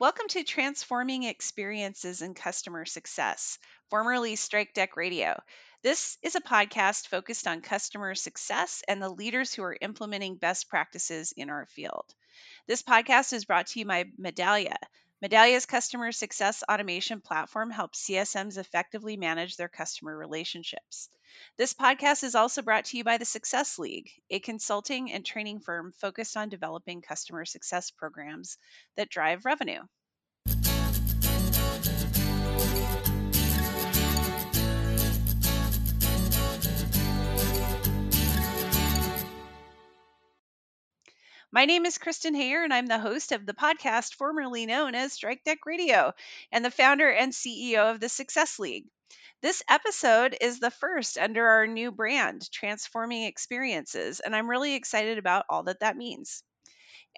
Welcome to Transforming Experiences in Customer Success, formerly Strikedeck Radio. This is a podcast focused on customer success and the leaders who are implementing best practices in our field. This podcast is brought to you by Medallia. Medallia's customer success automation platform helps CSMs effectively manage their customer relationships. This podcast is also brought to you by the Success League, a consulting and training firm focused on developing customer success programs that drive revenue. My name is Kristen Hayer, and I'm the host of the podcast formerly known as Strikedeck Radio and the founder and CEO of the Success League. This episode is the first under our new brand, Transforming Experiences, and I'm really excited about all that that means.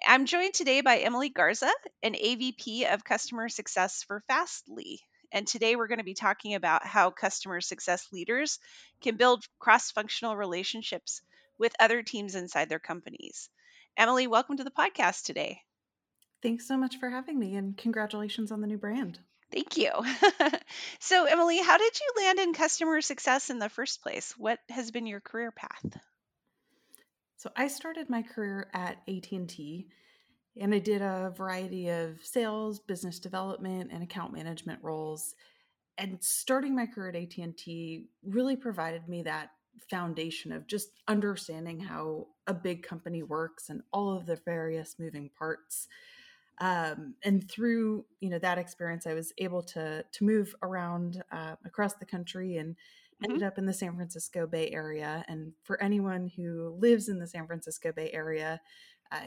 I'm joined today by Emily Garza, an AVP of Customer Success for Fastly. And today we're going to be talking about how customer success leaders can build cross functional relationships with other teams inside their companies. Emily, welcome to the podcast today. Thanks so much for having me and congratulations on the new brand. Thank you. so, Emily, how did you land in customer success in the first place? What has been your career path? So, I started my career at AT&T and I did a variety of sales, business development, and account management roles. And starting my career at AT&T really provided me that foundation of just understanding how a big company works and all of the various moving parts um, and through you know that experience i was able to to move around uh, across the country and mm-hmm. ended up in the san francisco bay area and for anyone who lives in the san francisco bay area uh,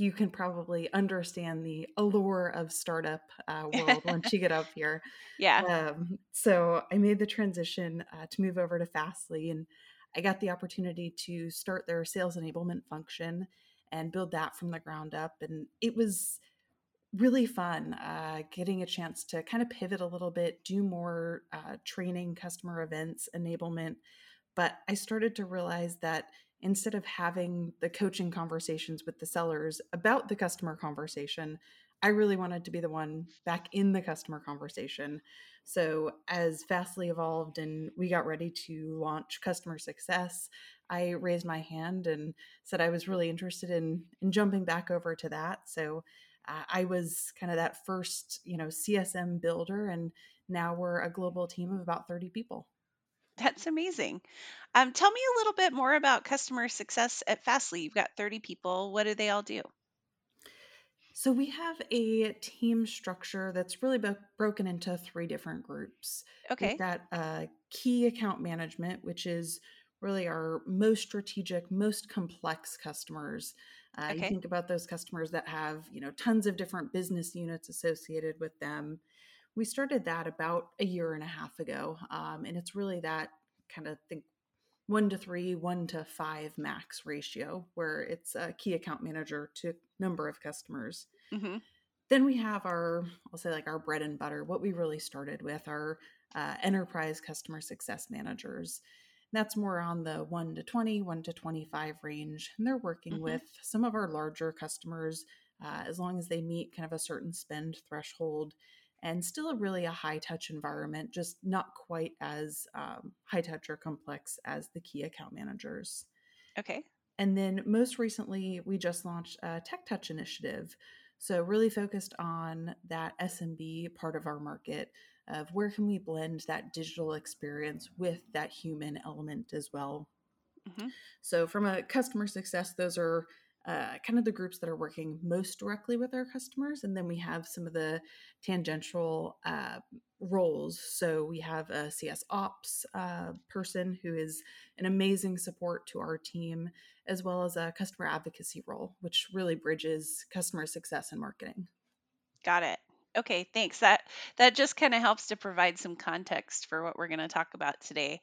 you can probably understand the allure of startup uh, world once you get up here. Yeah. Um, so I made the transition uh, to move over to Fastly, and I got the opportunity to start their sales enablement function and build that from the ground up. And it was really fun uh, getting a chance to kind of pivot a little bit, do more uh, training, customer events, enablement. But I started to realize that instead of having the coaching conversations with the sellers about the customer conversation, I really wanted to be the one back in the customer conversation. So, as Fastly evolved and we got ready to launch customer success, I raised my hand and said I was really interested in, in jumping back over to that. So, uh, I was kind of that first, you know, CSM builder, and now we're a global team of about 30 people. That's amazing. Um, tell me a little bit more about customer success at Fastly. You've got 30 people. What do they all do? So we have a team structure that's really bo- broken into three different groups. Okay. We've got uh, key account management, which is really our most strategic, most complex customers. Uh, okay. You think about those customers that have you know tons of different business units associated with them. We started that about a year and a half ago, um, and it's really that kind of think one to three, one to five max ratio, where it's a key account manager to number of customers. Mm-hmm. Then we have our, I'll say like our bread and butter, what we really started with, our uh, enterprise customer success managers. That's more on the 1 to 20, 1 to 25 range. And they're working mm-hmm. with some of our larger customers uh, as long as they meet kind of a certain spend threshold and still a really a high touch environment, just not quite as um, high touch or complex as the key account managers. Okay. And then most recently, we just launched a Tech Touch initiative. So, really focused on that SMB part of our market of where can we blend that digital experience with that human element as well. Mm-hmm. So, from a customer success, those are uh, kind of the groups that are working most directly with our customers. And then we have some of the tangential uh, roles. So we have a CS ops uh, person who is an amazing support to our team, as well as a customer advocacy role, which really bridges customer success and marketing. Got it. Okay, thanks. That that just kind of helps to provide some context for what we're going to talk about today.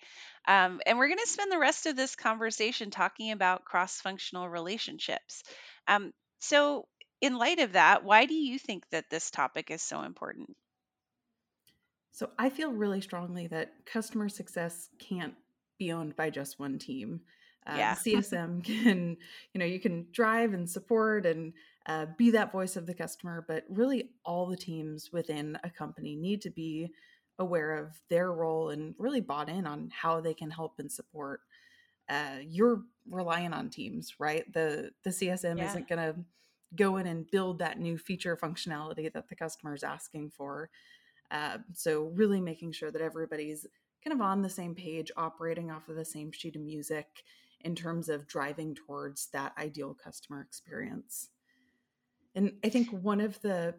Um, and we're going to spend the rest of this conversation talking about cross-functional relationships. Um, so, in light of that, why do you think that this topic is so important? So, I feel really strongly that customer success can't be owned by just one team. Uh, yeah. CSM can, you know, you can drive and support and uh, be that voice of the customer, but really all the teams within a company need to be aware of their role and really bought in on how they can help and support. Uh, you're relying on teams, right? The the CSM yeah. isn't going to go in and build that new feature functionality that the customer is asking for. Uh, so really making sure that everybody's kind of on the same page, operating off of the same sheet of music in terms of driving towards that ideal customer experience. And I think one of the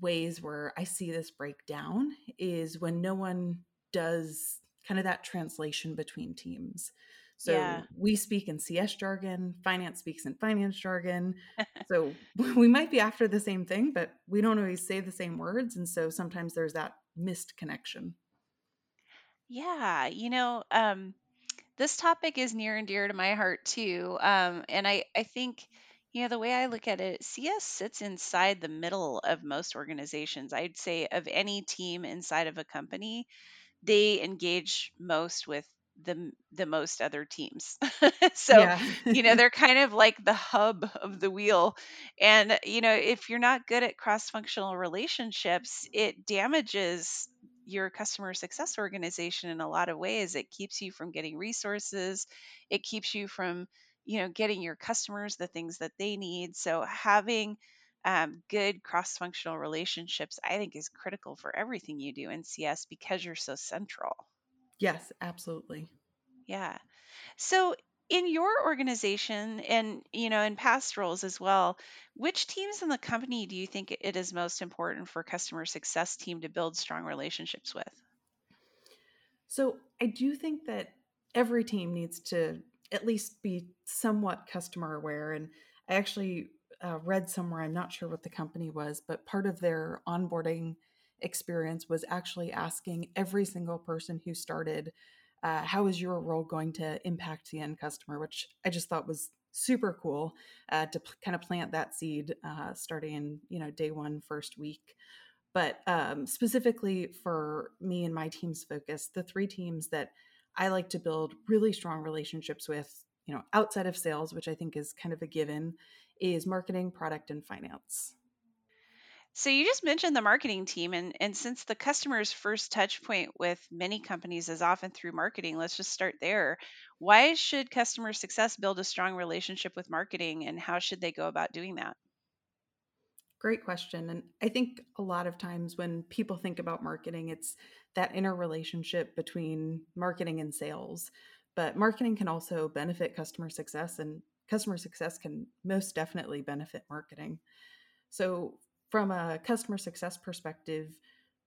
ways where I see this break down is when no one does kind of that translation between teams. So yeah. we speak in CS jargon, finance speaks in finance jargon. so we might be after the same thing, but we don't always say the same words. And so sometimes there's that missed connection. Yeah. You know, um, this topic is near and dear to my heart too. Um, and I, I think, you know, the way I look at it, CS sits inside the middle of most organizations. I'd say of any team inside of a company, they engage most with the the most other teams. so, yeah. you know, they're kind of like the hub of the wheel. And you know, if you're not good at cross-functional relationships, it damages your customer success organization in a lot of ways. It keeps you from getting resources. It keeps you from, you know, getting your customers the things that they need. So having um, good cross-functional relationships, I think, is critical for everything you do in CS because you're so central. Yes, absolutely. Yeah. So in your organization and you know in past roles as well, which teams in the company do you think it is most important for customer success team to build strong relationships with? So I do think that every team needs to at least be somewhat customer aware and I actually uh, read somewhere, I'm not sure what the company was, but part of their onboarding experience was actually asking every single person who started, uh, how is your role going to impact the end customer, which I just thought was super cool uh, to p- kind of plant that seed uh, starting in, you know, day one, first week. But um, specifically for me and my team's focus, the three teams that I like to build really strong relationships with, you know, outside of sales, which I think is kind of a given, is marketing, product, and finance. So you just mentioned the marketing team and and since the customer's first touch point with many companies is often through marketing, let's just start there. Why should customer success build a strong relationship with marketing and how should they go about doing that? Great question. And I think a lot of times when people think about marketing, it's that interrelationship between marketing and sales. But marketing can also benefit customer success, and customer success can most definitely benefit marketing. So, from a customer success perspective,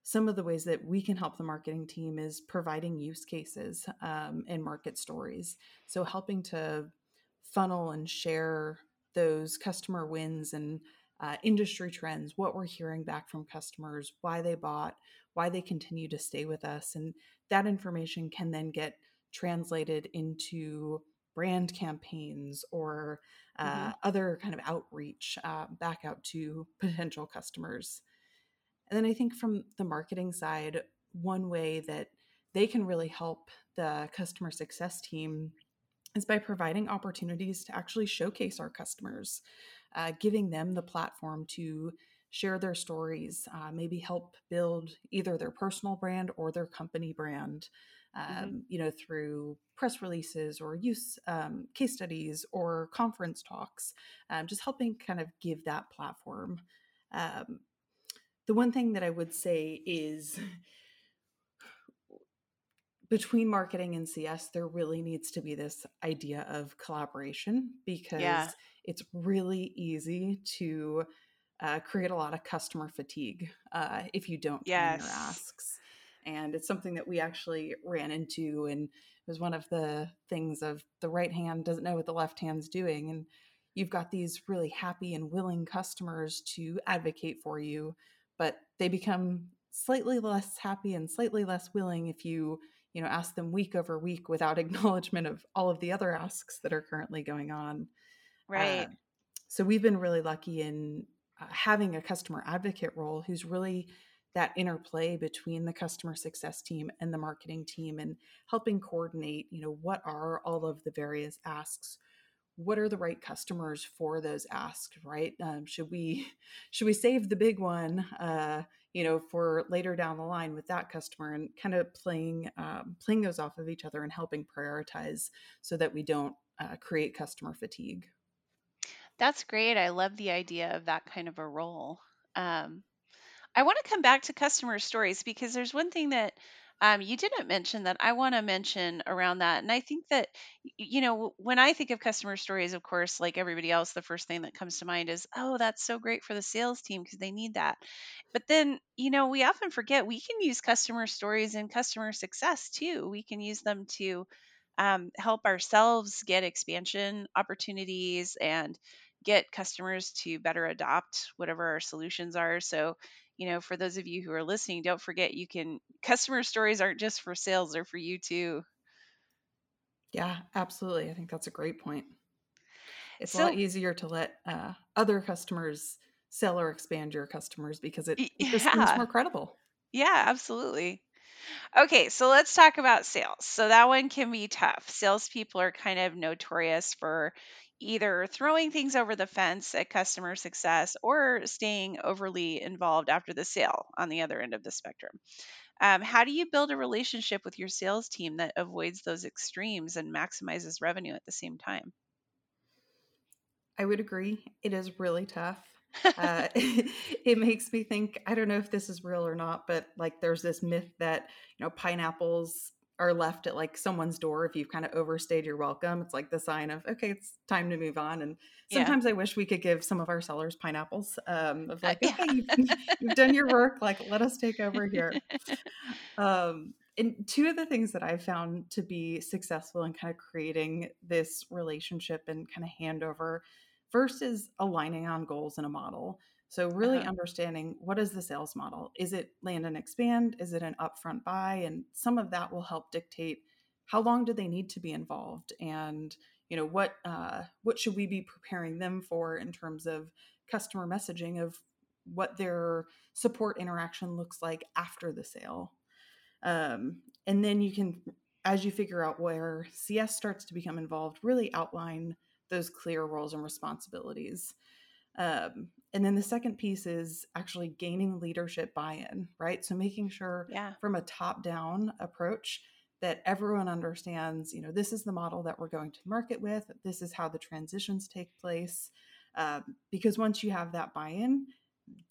some of the ways that we can help the marketing team is providing use cases um, and market stories. So, helping to funnel and share those customer wins and uh, industry trends, what we're hearing back from customers, why they bought, why they continue to stay with us. And that information can then get translated into brand campaigns or uh, mm-hmm. other kind of outreach uh, back out to potential customers. And then I think from the marketing side, one way that they can really help the customer success team is by providing opportunities to actually showcase our customers, uh, giving them the platform to share their stories, uh, maybe help build either their personal brand or their company brand mm-hmm. um, mm-hmm. you know, through press releases or use um, case studies or conference talks, um, just helping kind of give that platform. Um, the one thing that I would say is between marketing and CS, there really needs to be this idea of collaboration because yeah. It's really easy to uh, create a lot of customer fatigue uh, if you don't yes. your asks and it's something that we actually ran into and it was one of the things of the right hand doesn't know what the left hand's doing and you've got these really happy and willing customers to advocate for you but they become slightly less happy and slightly less willing if you you know ask them week over week without acknowledgement of all of the other asks that are currently going on right. Uh, so we've been really lucky in uh, having a customer advocate role who's really that interplay between the customer success team and the marketing team and helping coordinate you know what are all of the various asks? What are the right customers for those asks right? Um, should we should we save the big one uh, you know for later down the line with that customer and kind of playing um, playing those off of each other and helping prioritize so that we don't uh, create customer fatigue that's great i love the idea of that kind of a role um, i want to come back to customer stories because there's one thing that um, you didn't mention that I want to mention around that. And I think that, you know, when I think of customer stories, of course, like everybody else, the first thing that comes to mind is, oh, that's so great for the sales team because they need that. But then, you know, we often forget we can use customer stories in customer success too. We can use them to um, help ourselves get expansion opportunities and get customers to better adopt whatever our solutions are. So, you know, for those of you who are listening, don't forget you can customer stories aren't just for sales, they're for you too. Yeah, absolutely. I think that's a great point. It's so, a lot easier to let uh, other customers sell or expand your customers because it, it yeah. seems more credible. Yeah, absolutely. Okay, so let's talk about sales. So that one can be tough. Salespeople are kind of notorious for either throwing things over the fence at customer success or staying overly involved after the sale on the other end of the spectrum. Um, how do you build a relationship with your sales team that avoids those extremes and maximizes revenue at the same time? I would agree. It is really tough. uh, it makes me think i don't know if this is real or not but like there's this myth that you know pineapples are left at like someone's door if you've kind of overstayed your welcome. It's like the sign of okay, it's time to move on. And sometimes yeah. I wish we could give some of our sellers pineapples um, of uh, like, uh, yeah. okay, you've, you've, done your work, like let us take over here. um, and two of the things that I've found to be successful in kind of creating this relationship and kind of handover, first is aligning on goals and a model. So really uh-huh. understanding what is the sales model? Is it land and expand? Is it an upfront buy? And some of that will help dictate how long do they need to be involved and you know what uh, what should we be preparing them for in terms of customer messaging of what their support interaction looks like after the sale um, and then you can as you figure out where cs starts to become involved really outline those clear roles and responsibilities um, and then the second piece is actually gaining leadership buy-in right so making sure yeah. from a top down approach that everyone understands you know this is the model that we're going to market with this is how the transitions take place um, because once you have that buy-in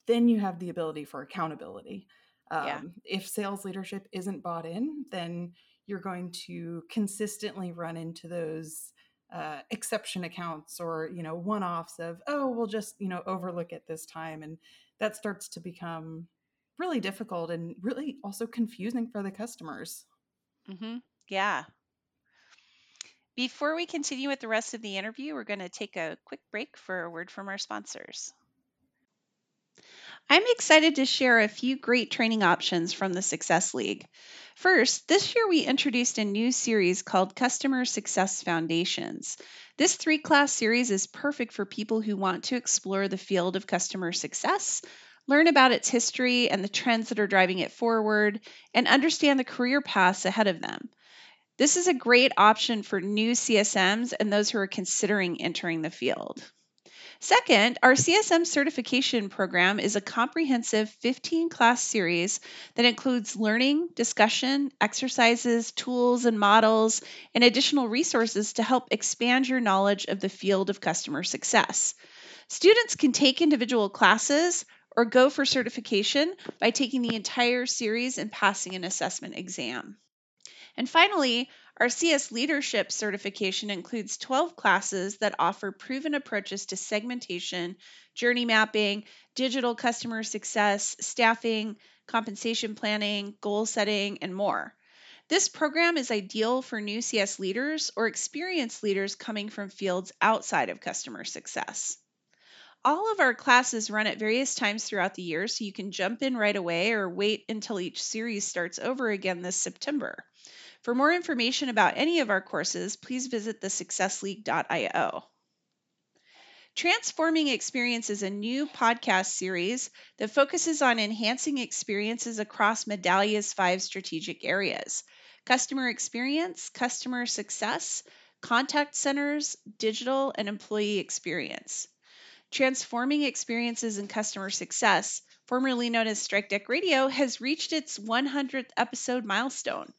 then you have the ability for accountability um, yeah. if sales leadership isn't bought in then you're going to consistently run into those uh, exception accounts or you know one-offs of oh we'll just you know overlook it this time and that starts to become really difficult and really also confusing for the customers. Mm-hmm. yeah. Before we continue with the rest of the interview we're going to take a quick break for a word from our sponsors I'm excited to share a few great training options from the Success League. First, this year we introduced a new series called Customer Success Foundations. This three class series is perfect for people who want to explore the field of customer success, learn about its history and the trends that are driving it forward, and understand the career paths ahead of them. This is a great option for new CSMs and those who are considering entering the field. Second, our CSM certification program is a comprehensive 15 class series that includes learning, discussion, exercises, tools, and models, and additional resources to help expand your knowledge of the field of customer success. Students can take individual classes or go for certification by taking the entire series and passing an assessment exam. And finally, our CS Leadership certification includes 12 classes that offer proven approaches to segmentation, journey mapping, digital customer success, staffing, compensation planning, goal setting, and more. This program is ideal for new CS leaders or experienced leaders coming from fields outside of customer success. All of our classes run at various times throughout the year, so you can jump in right away or wait until each series starts over again this September. For more information about any of our courses, please visit thesuccessleague.io. Transforming Experience is a new podcast series that focuses on enhancing experiences across Medallia's five strategic areas customer experience, customer success, contact centers, digital, and employee experience. Transforming experiences and customer success, formerly known as Strikedeck Radio, has reached its 100th episode milestone.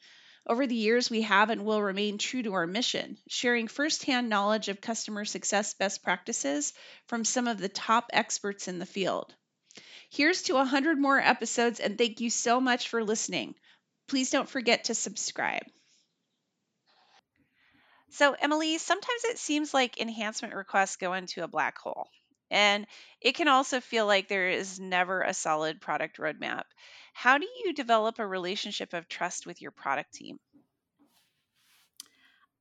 Over the years, we have and will remain true to our mission, sharing firsthand knowledge of customer success best practices from some of the top experts in the field. Here's to 100 more episodes, and thank you so much for listening. Please don't forget to subscribe. So, Emily, sometimes it seems like enhancement requests go into a black hole. And it can also feel like there is never a solid product roadmap. How do you develop a relationship of trust with your product team?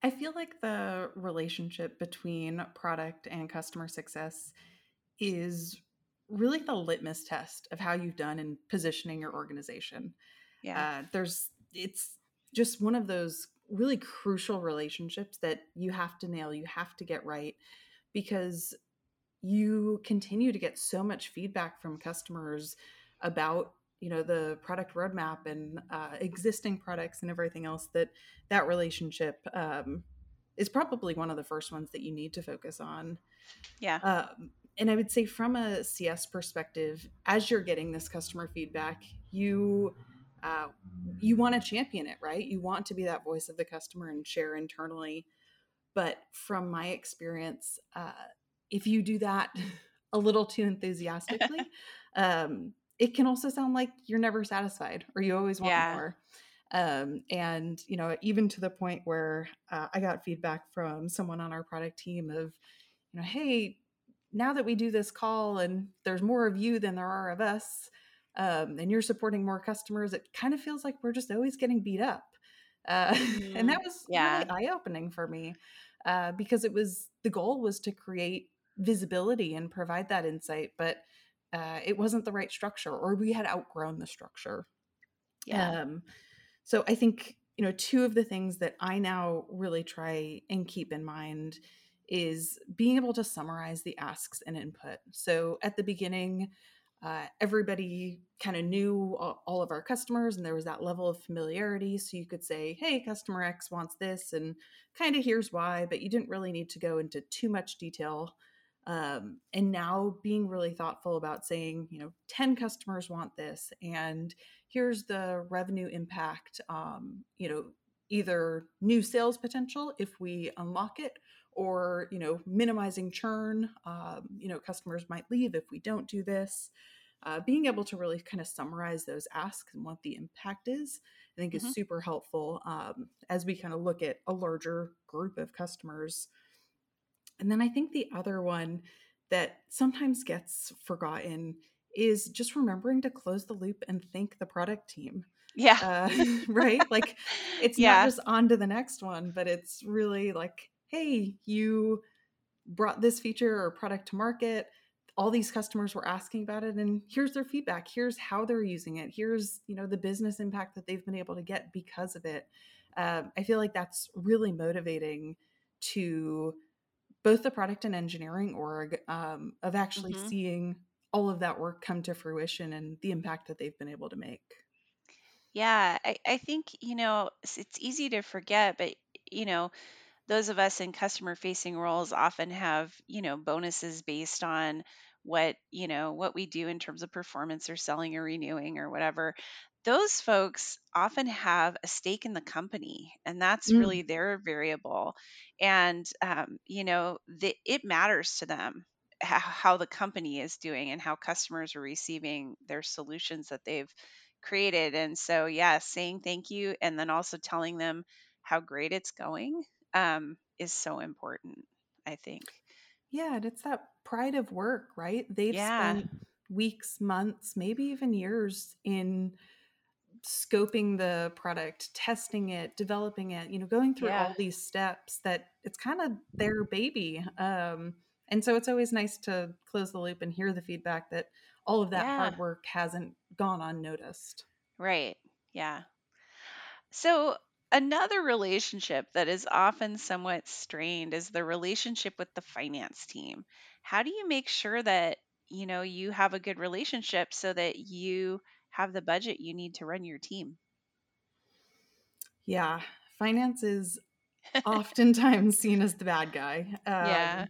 I feel like the relationship between product and customer success is really the litmus test of how you've done in positioning your organization. Yeah. Uh, there's, it's just one of those really crucial relationships that you have to nail, you have to get right because you continue to get so much feedback from customers about you know the product roadmap and uh, existing products and everything else that that relationship um, is probably one of the first ones that you need to focus on. Yeah. Um, and i would say from a cs perspective as you're getting this customer feedback you uh, you want to champion it right? You want to be that voice of the customer and share internally. But from my experience uh, if you do that a little too enthusiastically um, it can also sound like you're never satisfied or you always want yeah. more. Um, and you know, even to the point where uh, I got feedback from someone on our product team of, you know, hey, now that we do this call and there's more of you than there are of us, um, and you're supporting more customers, it kind of feels like we're just always getting beat up. Uh, mm-hmm. and that was yeah. really eye opening for me uh, because it was the goal was to create visibility and provide that insight, but uh, it wasn't the right structure or we had outgrown the structure. Yeah. Um, so I think, you know, two of the things that I now really try and keep in mind is being able to summarize the asks and input. So at the beginning, uh, everybody kind of knew all of our customers and there was that level of familiarity so you could say hey customer x wants this and kind of here's why but you didn't really need to go into too much detail um, and now being really thoughtful about saying you know 10 customers want this and here's the revenue impact um, you know either new sales potential if we unlock it or you know minimizing churn um, you know customers might leave if we don't do this uh, being able to really kind of summarize those asks and what the impact is i think mm-hmm. is super helpful um, as we kind of look at a larger group of customers and then I think the other one that sometimes gets forgotten is just remembering to close the loop and thank the product team. Yeah. Uh, right? Like it's yeah. not just on to the next one, but it's really like, hey, you brought this feature or product to market. All these customers were asking about it and here's their feedback. Here's how they're using it. Here's, you know, the business impact that they've been able to get because of it. Um, I feel like that's really motivating to both the product and engineering org um, of actually mm-hmm. seeing all of that work come to fruition and the impact that they've been able to make. Yeah, I, I think, you know, it's, it's easy to forget, but, you know, those of us in customer facing roles often have, you know, bonuses based on what, you know, what we do in terms of performance or selling or renewing or whatever those folks often have a stake in the company and that's mm. really their variable and um, you know the, it matters to them how, how the company is doing and how customers are receiving their solutions that they've created and so yeah saying thank you and then also telling them how great it's going um, is so important i think yeah and it's that pride of work right they've yeah. spent weeks months maybe even years in scoping the product, testing it, developing it, you know, going through yeah. all these steps that it's kind of their baby. Um, and so it's always nice to close the loop and hear the feedback that all of that yeah. hard work hasn't gone unnoticed. Right. Yeah. So another relationship that is often somewhat strained is the relationship with the finance team. How do you make sure that you know you have a good relationship so that you have the budget you need to run your team. Yeah, finance is oftentimes seen as the bad guy. Um, yeah.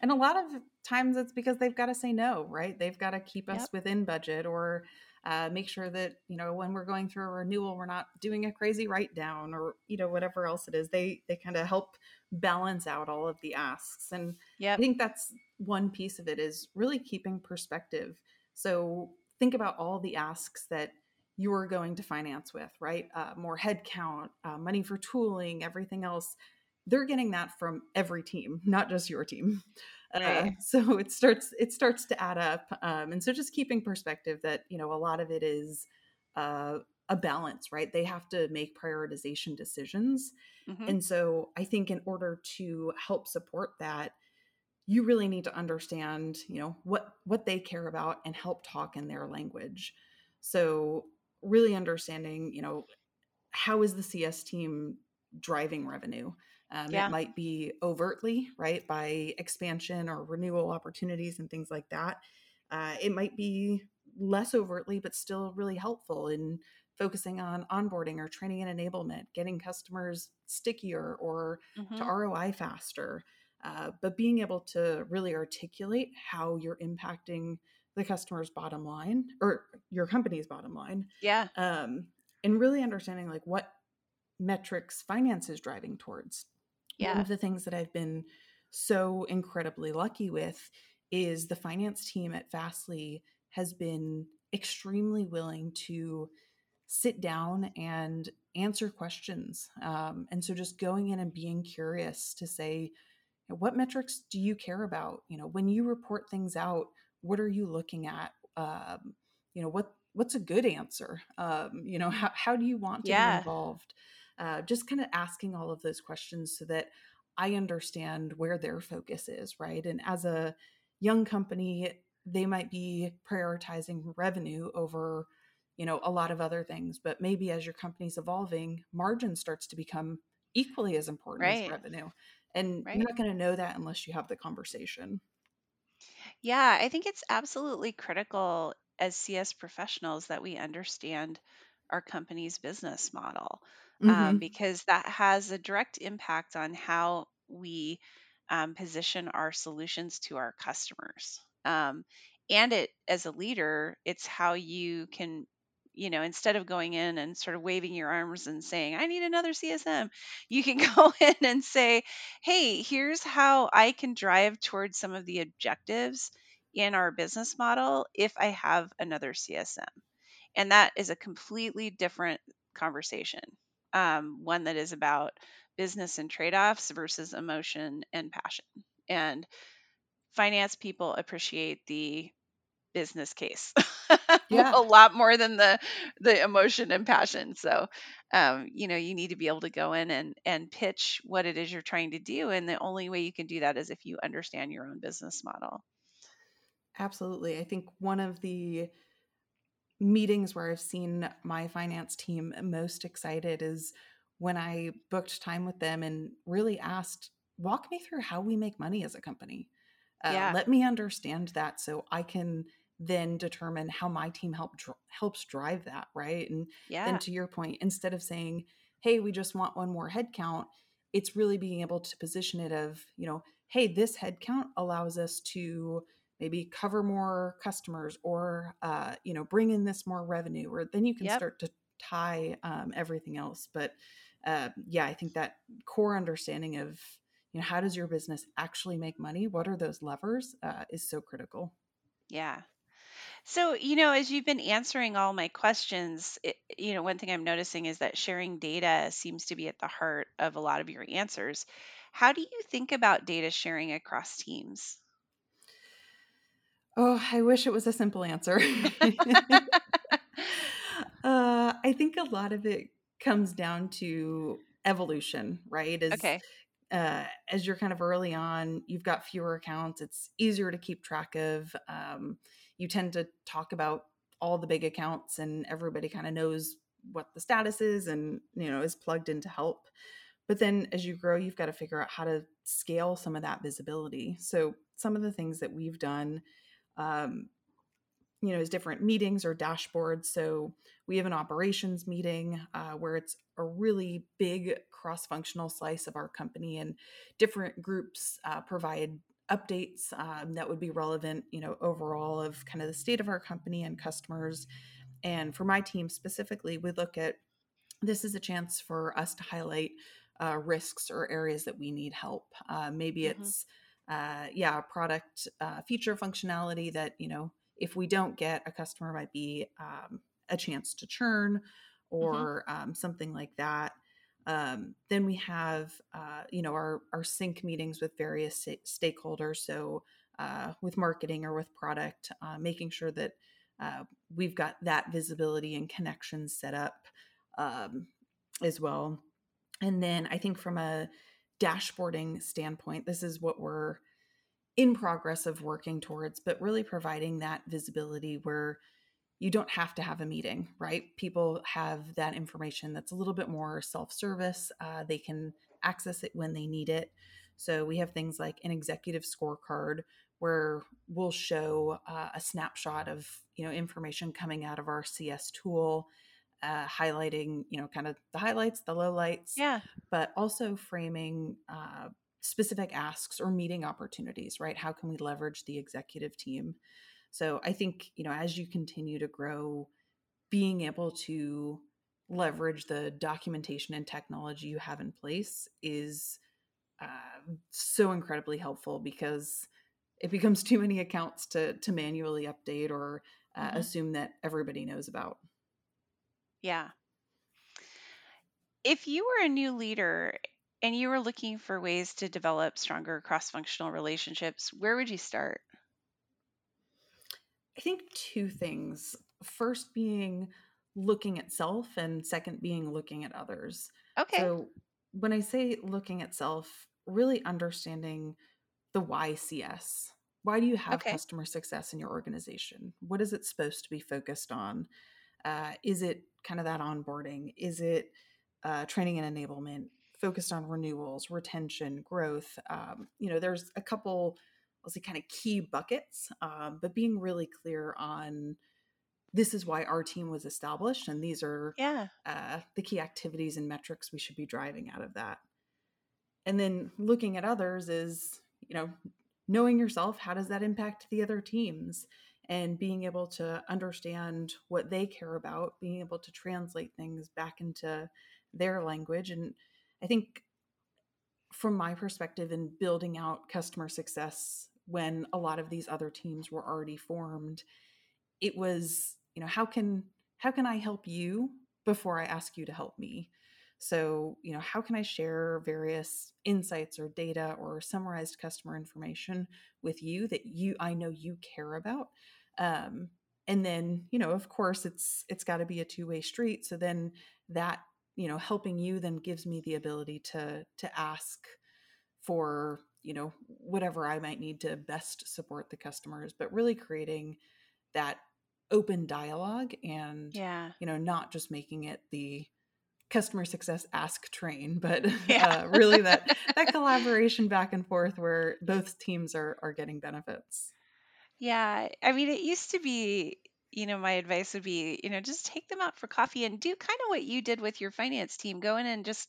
And a lot of times it's because they've got to say no, right? They've got to keep us Yep. within budget or uh, make sure that, you know, when we're going through a renewal, we're not doing a crazy write down or, you know, whatever else it is. They, they kind of help balance out all of the asks. And yeah, I think that's one piece of it is really keeping perspective. So think about all the asks that you are going to finance with, right? Uh, more headcount, uh, money for tooling, everything else. They're getting that from every team, not just your team. Uh, Right. so it starts it starts to add up, um, and so just keeping perspective that you know a lot of it is uh, a balance, right? They have to make prioritization decisions, hmm and so I think in order to help support that, you really need to understand, you know, what what they care about and help talk in their language. So really understanding, you know, how is the CS team driving revenue? Um, it might be overtly, right, by expansion or renewal opportunities and things like that. Uh, it might be less overtly, but still really helpful in focusing on onboarding or training and enablement, getting customers stickier or to hmm ROI faster. Uh, but being able to really articulate how you're impacting the customer's bottom line or your company's bottom line Yeah. um, and really understanding like what metrics finance is driving towards. Yeah. One of the things that I've been so incredibly lucky with is the finance team at Fastly has been extremely willing to sit down and answer questions. Um, and so just going in and being curious to say, what metrics do you care about? You know, when you report things out, what are you looking at? Um, you know, what what's a good answer? Um, you know, how, how do you want to be involved? Uh, just kind of asking all of those questions so that I understand where their focus is, right? And as a young company, they might be prioritizing revenue over, you know, a lot of other things. But maybe as your company's evolving, margin starts to become equally as important as revenue. And Right. you're not going to know that unless you have the conversation. Yeah, I think it's absolutely critical as CS professionals that we understand our company's business model um, hmm because that has a direct impact on how we um, position our solutions to our customers. Um, and it, as a leader, it's how you can, you know, instead of going in and sort of waving your arms and saying, I need another CSM, you can go in and say, hey, here's how I can drive towards some of the objectives in our business model if I have another CSM. And that is a completely different conversation, um, one that is about business and trade offs versus emotion and passion. And finance people appreciate the business case Yeah, a lot more than the the emotion and passion so um, you know you need to be able to go in and and pitch what it is you're trying to do and the only way you can do that is if you understand your own business model absolutely. I think one of the meetings where I've seen my finance team most excited is when I booked time with them and really asked, walk me through how we make money as a company. Uh, yeah let me understand that so I can then determine how my team help dr- helps drive that, right? And then to your point, instead of saying, "Hey, we just want one more head count," it's really being able to position it of, you know, "Hey, this head count allows us to maybe cover more customers or uh, you know bring in this more revenue or then you can yep. start to tie um, everything else. But uh, yeah i think that core understanding of you know how does your business actually make money? What are those levers uh, is so critical. Yeah So, you know, as you've been answering all my questions, it, you know, one thing I'm noticing is that sharing data seems to be at the heart of a lot of your answers. How do you think about data sharing across teams? oh i wish it was a simple answer uh, i think a lot of it comes down to evolution right as okay. uh, as you're kind of early on, you've got fewer accounts. It's easier to keep track of. Um, you tend to talk about all the big accounts, and everybody kind of knows what the status is, and you know is plugged in to help. But then as you grow, you've got to figure out how to scale some of that visibility. So some of the things that we've done, um, you know, is different meetings or dashboards. So we have an operations meeting uh, where it's a really big cross-functional slice of our company, and different groups uh, provide updates um, that would be relevant, you know, overall of kind of the state of our company and customers. And for my team specifically, we look at this is a chance for us to highlight uh, risks or areas that we need help. Uh, maybe mm-hmm. it's uh, yeah, product uh, feature functionality that you know if we don't get a customer might be um, a chance to churn mm-hmm. or mm-hmm. um, something like that. Um, then we have uh, you know our our sync meetings with various stakeholders. So uh, with marketing or with product, uh, making sure that uh, we've got that visibility and connections set up um, as well. And then I think from a dashboarding standpoint, this is what we're in progress of working towards, but really providing that visibility where you don't have to have a meeting, right? People have that information that's a little bit more self service. Uh, they can access it when they need it. So we have things like an executive scorecard where we'll show uh, a snapshot of you know information coming out of our CS tool uh, highlighting, you know, kind of the highlights, the lowlights, yeah, but also framing uh, specific asks or meeting opportunities, right? How can we leverage the executive team? So I think, you know, as you continue to grow, being able to leverage the documentation and technology you have in place is uh, so incredibly helpful because it becomes too many accounts to to manually update or uh, mm-hmm. assume that everybody knows about. Yeah. If you were a new leader and you were looking for ways to develop stronger cross functional relationships, where would you start? I think two things. First being looking at self, and second being looking at others. Okay. So when I say looking at self, really understanding the why CS. Why do you have okay. customer success in your organization? What is it supposed to be focused on? Uh, is it kind of that onboarding? Is it uh, training and enablement focused on renewals, retention, growth? Um, you know, there's a couple, I'll say, kind of key buckets, um, but being really clear on this is why our team was established, and these are yeah. uh, the key activities and metrics we should be driving out of that. And then looking at others is, you know, knowing yourself, how does that impact the other teams? and being able to understand what they care about, being able to translate things back into their language. And I think from my perspective in building out customer success when a lot of these other teams were already formed, it was, you know, how can how can I help you before I ask you to help me? So, you know, how can I share various insights or data or summarized customer information with you that you I know you care about um, and then you know of course it's it's got to be a two-way street so then that you know helping you then gives me the ability to to ask for you know whatever i might need to best support the customers but really creating that open dialogue and yeah you know not just making it the customer success ask train but yeah. uh, really that that collaboration back and forth where both teams are are getting benefits yeah. I mean, it used to be, you know, my advice would be, you know, just take them out for coffee and do kind of what you did with your finance team. Go in and just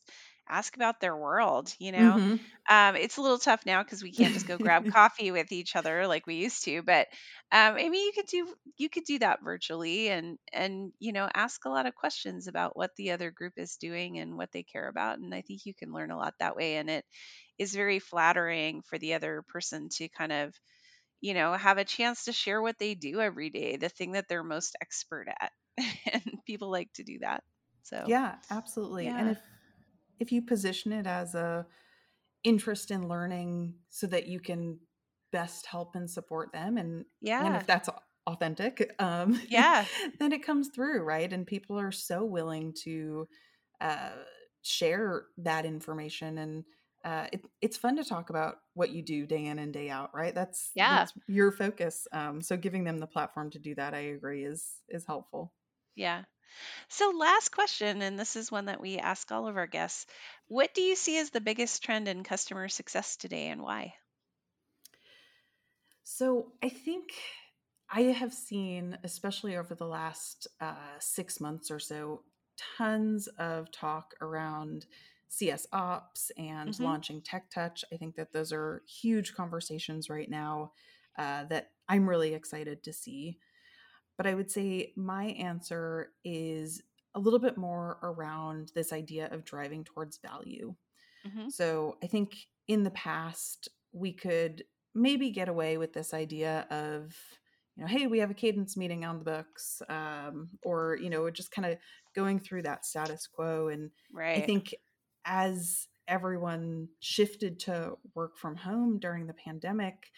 ask about their world, you know. hmm Um, it's a little tough now because we can't just go grab coffee with each other like we used to, but um, I mean, you could do you could do that virtually and and you know ask a lot of questions about what the other group is doing and what they care about, and I think you can learn a lot that way. And it is very flattering for the other person to kind of you know, have a chance to share what they do every day, the thing that they're most expert at. and people like to do that. So Yeah, absolutely. Yeah. And if if you position it as a interest in learning so that you can best help and support them and yeah. and if that's authentic, um yeah, then it comes through, right? And people are so willing to uh share that information and uh, it, it's fun to talk about what you do day in and day out, right? That's yeah, that's your focus. Um, so giving them the platform to do that, I agree, is is helpful. Yeah. So last question, and this is one that we ask all of our guests: What do you see as the biggest trend in customer success today, and why? So I think I have seen, especially over the last uh, six months or so, tons of talk around CS ops and mm-hmm. launching Tech Touch. I think that those are huge conversations right now uh, that I'm really excited to see. But I would say my answer is a little bit more around this idea of driving towards value. Mm-hmm. So I think in the past, we could maybe get away with this idea of, you know, hey, we have a cadence meeting on the books, um, or, you know, just kind of going through that status quo. And right. I think as everyone shifted to work from home during the pandemic,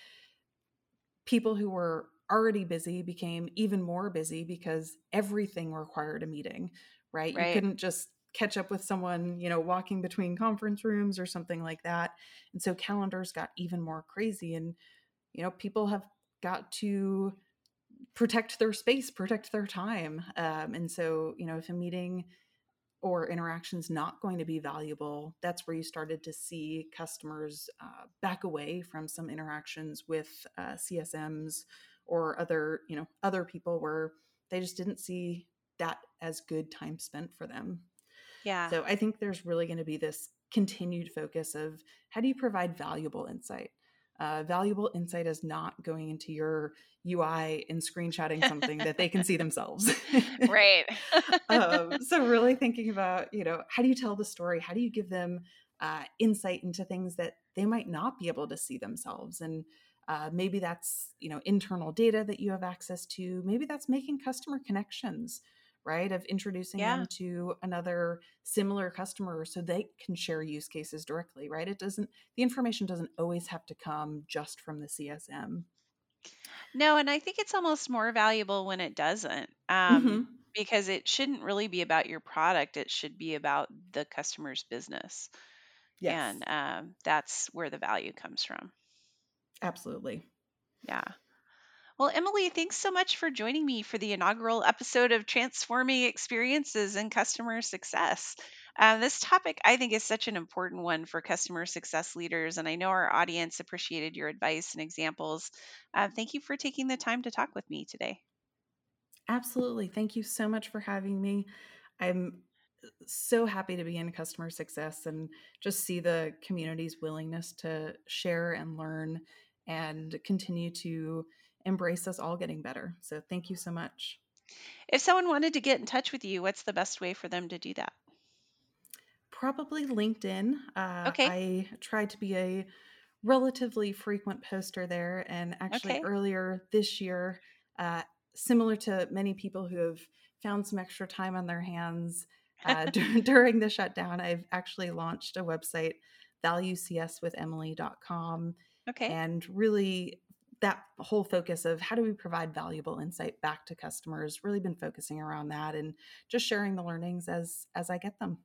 people who were already busy became even more busy because everything required a meeting, right? right? You couldn't just catch up with someone, you know, walking between conference rooms or something like that. And so calendars got even more crazy and you know, people have got to protect their space, protect their time. Um, and so, you know, if a meeting or interactions not going to be valuable, that's where you started to see customers uh, back away from some interactions with uh, CSMs or other, you know, other people where they just didn't see that as good time spent for them. Yeah. So I think there's really going to be this continued focus of how do you provide valuable insight? Uh, valuable insight is not going into your UI and screenshotting something that they can see themselves. right. um, so really thinking about, you know, how do you tell the story? How do you give them uh, insight into things that they might not be able to see themselves? And uh, maybe that's, you know, internal data that you have access to. Maybe that's making customer connections right of introducing yeah. them to another similar customer so they can share use cases directly right it doesn't the information doesn't always have to come just from the csm no, and I think it's almost more valuable when it doesn't. Um, mm-hmm. Because it shouldn't really be about your product, it should be about the customer's business. Yes. And um, that's where the value comes from. Absolutely. Yeah. Well, Emily, thanks so much for joining me for the inaugural episode of Transforming Experiences and Customer Success. Um, this topic, I think, is such an important one for customer success leaders, and I know our audience appreciated your advice and examples. Uh, thank you for taking the time to talk with me today. Absolutely. Thank you so much for having me. I'm so happy to be in customer success and just see the community's willingness to share and learn and continue to embrace us all getting better. So thank you so much. If someone wanted to get in touch with you, what's the best way for them to do that? Probably LinkedIn. Uh, okay. I try to be a relatively frequent poster there. And actually, okay. earlier this year, uh, similar to many people who have found some extra time on their hands uh, d- during the shutdown, I've actually launched a website, valuecswithemily.com. Okay. And really that whole focus of how do we provide valuable insight back to customers really been focusing around that and just sharing the learnings as as i get them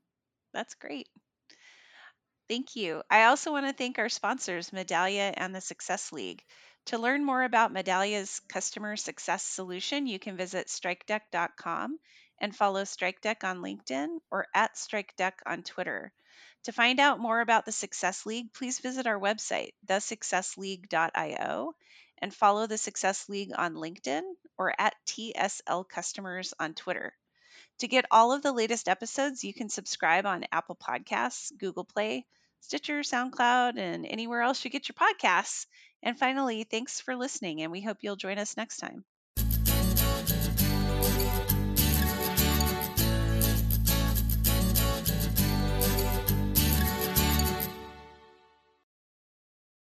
that's great. Thank you. I also want to thank our sponsors, Medallia and the Success League. To learn more about Medallia's customer success solution, you can visit strikedeck.com and follow Strikedeck on LinkedIn or at Strikedeck on Twitter. To find out more about the Success League, please visit our website, thesuccessleague.io, and follow the Success League on LinkedIn or at TSL Customers on Twitter. To get all of the latest episodes, you can subscribe on Apple Podcasts, Google Play, Stitcher, SoundCloud, and anywhere else you get your podcasts. And finally, thanks for listening, and we hope you'll join us next time.